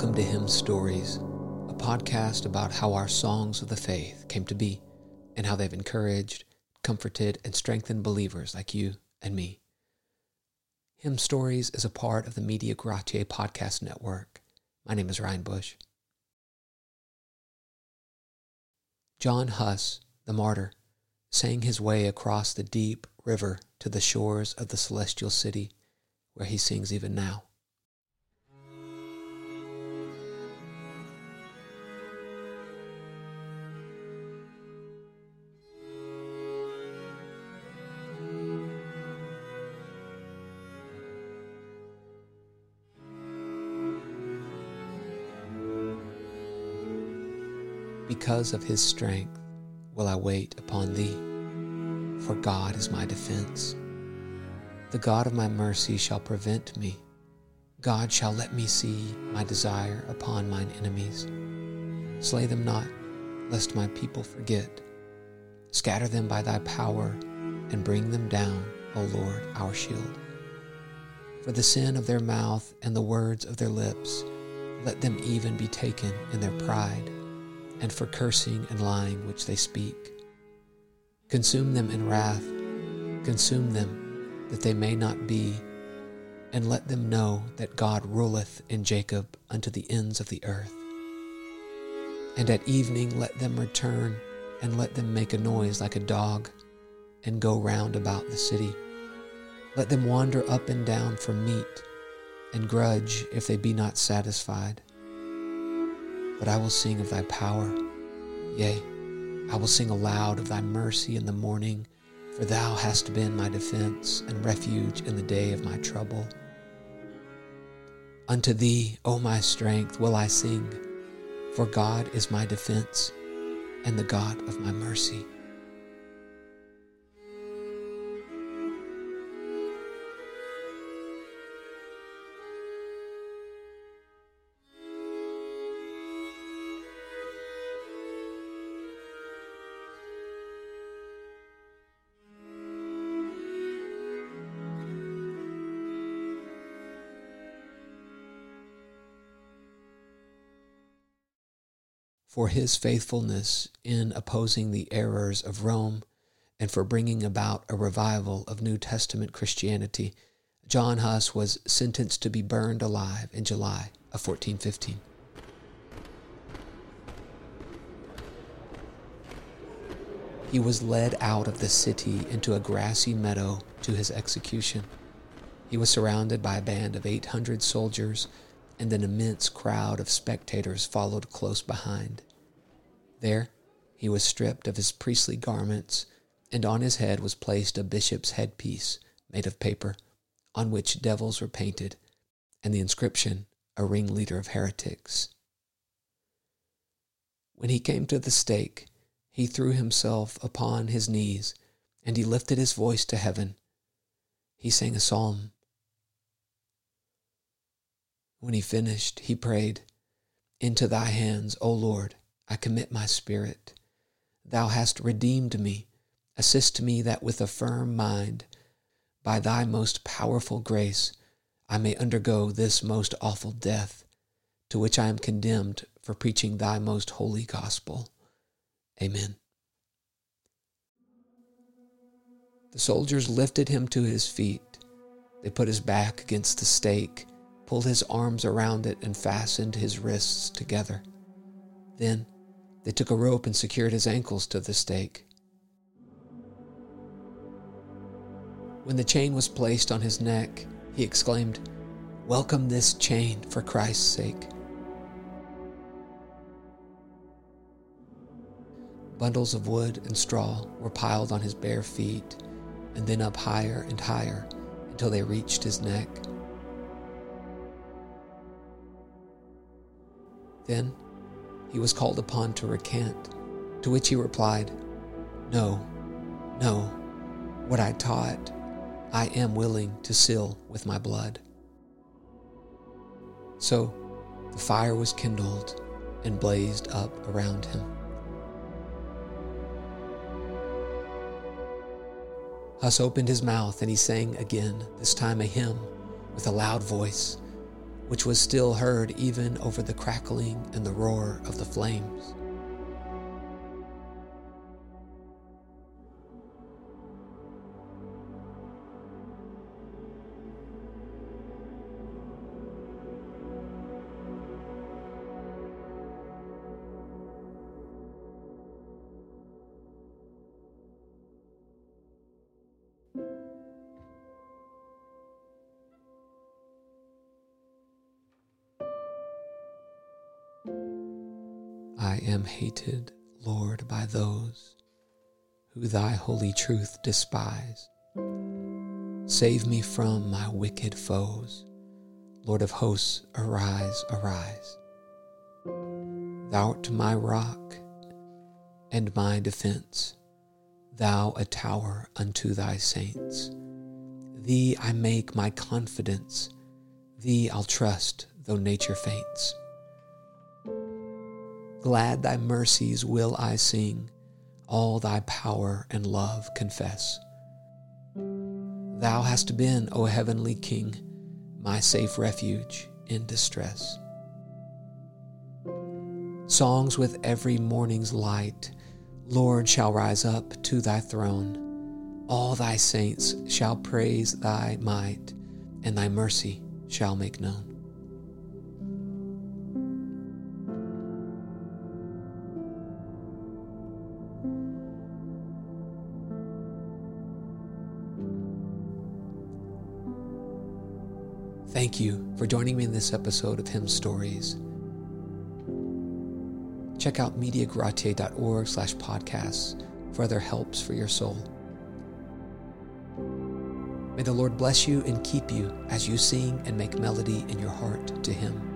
Welcome to Hymn Stories, a podcast about how our songs of the faith came to be and how they've encouraged, comforted, and strengthened believers like you and me. Hymn Stories is a part of the Media Gratiae podcast network. My name is Ryan Bush. John Huss, the martyr, sang his way across the deep river to the shores of the celestial city, where he sings even now. Because of his strength will I wait upon thee, for God is my defense. The God of my mercy shall prevent me. God shall let me see my desire upon mine enemies. Slay them not, lest my people forget. Scatter them by thy power, and bring them down, O Lord, our shield. For the sin of their mouth and the words of their lips, let them even be taken in their pride and for cursing and lying which they speak. Consume them in wrath, consume them, that they may not be, and let them know that God ruleth in Jacob unto the ends of the earth. And at evening let them return, and let them make a noise like a dog, and go round about the city. Let them wander up and down for meat, and grudge if they be not satisfied but I will sing of thy power. Yea, I will sing aloud of thy mercy in the morning, for thou hast been my defense and refuge in the day of my trouble. Unto thee, O my strength, will I sing, for God is my defense and the God of my mercy. For his faithfulness in opposing the errors of Rome and for bringing about a revival of New Testament Christianity, John Huss was sentenced to be burned alive in July of 1415. He was led out of the city into a grassy meadow to his execution. He was surrounded by a band of 800 soldiers and an immense crowd of spectators followed close behind. There he was stripped of his priestly garments, and on his head was placed a bishop's headpiece made of paper, on which devils were painted, and the inscription, A ringleader of heretics. When he came to the stake, he threw himself upon his knees, and he lifted his voice to heaven. He sang a psalm when he finished, he prayed, Into thy hands, O Lord, I commit my spirit. Thou hast redeemed me. Assist me that with a firm mind, by thy most powerful grace, I may undergo this most awful death, to which I am condemned for preaching thy most holy gospel. Amen. The soldiers lifted him to his feet. They put his back against the stake pulled his arms around it, and fastened his wrists together. Then they took a rope and secured his ankles to the stake. When the chain was placed on his neck, he exclaimed, Welcome this chain for Christ's sake. Bundles of wood and straw were piled on his bare feet and then up higher and higher until they reached his neck. Then he was called upon to recant, to which he replied, No, no, what I taught, I am willing to seal with my blood. So the fire was kindled and blazed up around him. Huss opened his mouth and he sang again, this time a hymn with a loud voice which was still heard even over the crackling and the roar of the flames. I am hated, Lord, by those who thy holy truth despise. Save me from my wicked foes. Lord of hosts, arise, arise. Thou art my rock and my defense, thou a tower unto thy saints. Thee I make my confidence, thee I'll trust though nature faints. Glad thy mercies will I sing, all thy power and love confess. Thou hast been, O heavenly King, my safe refuge in distress. Songs with every morning's light, Lord, shall rise up to thy throne. All thy saints shall praise thy might, and thy mercy shall make known. Thank you for joining me in this episode of Hymn Stories. Check out mediagratiae.org slash podcasts for other helps for your soul. May the Lord bless you and keep you as you sing and make melody in your heart to Him.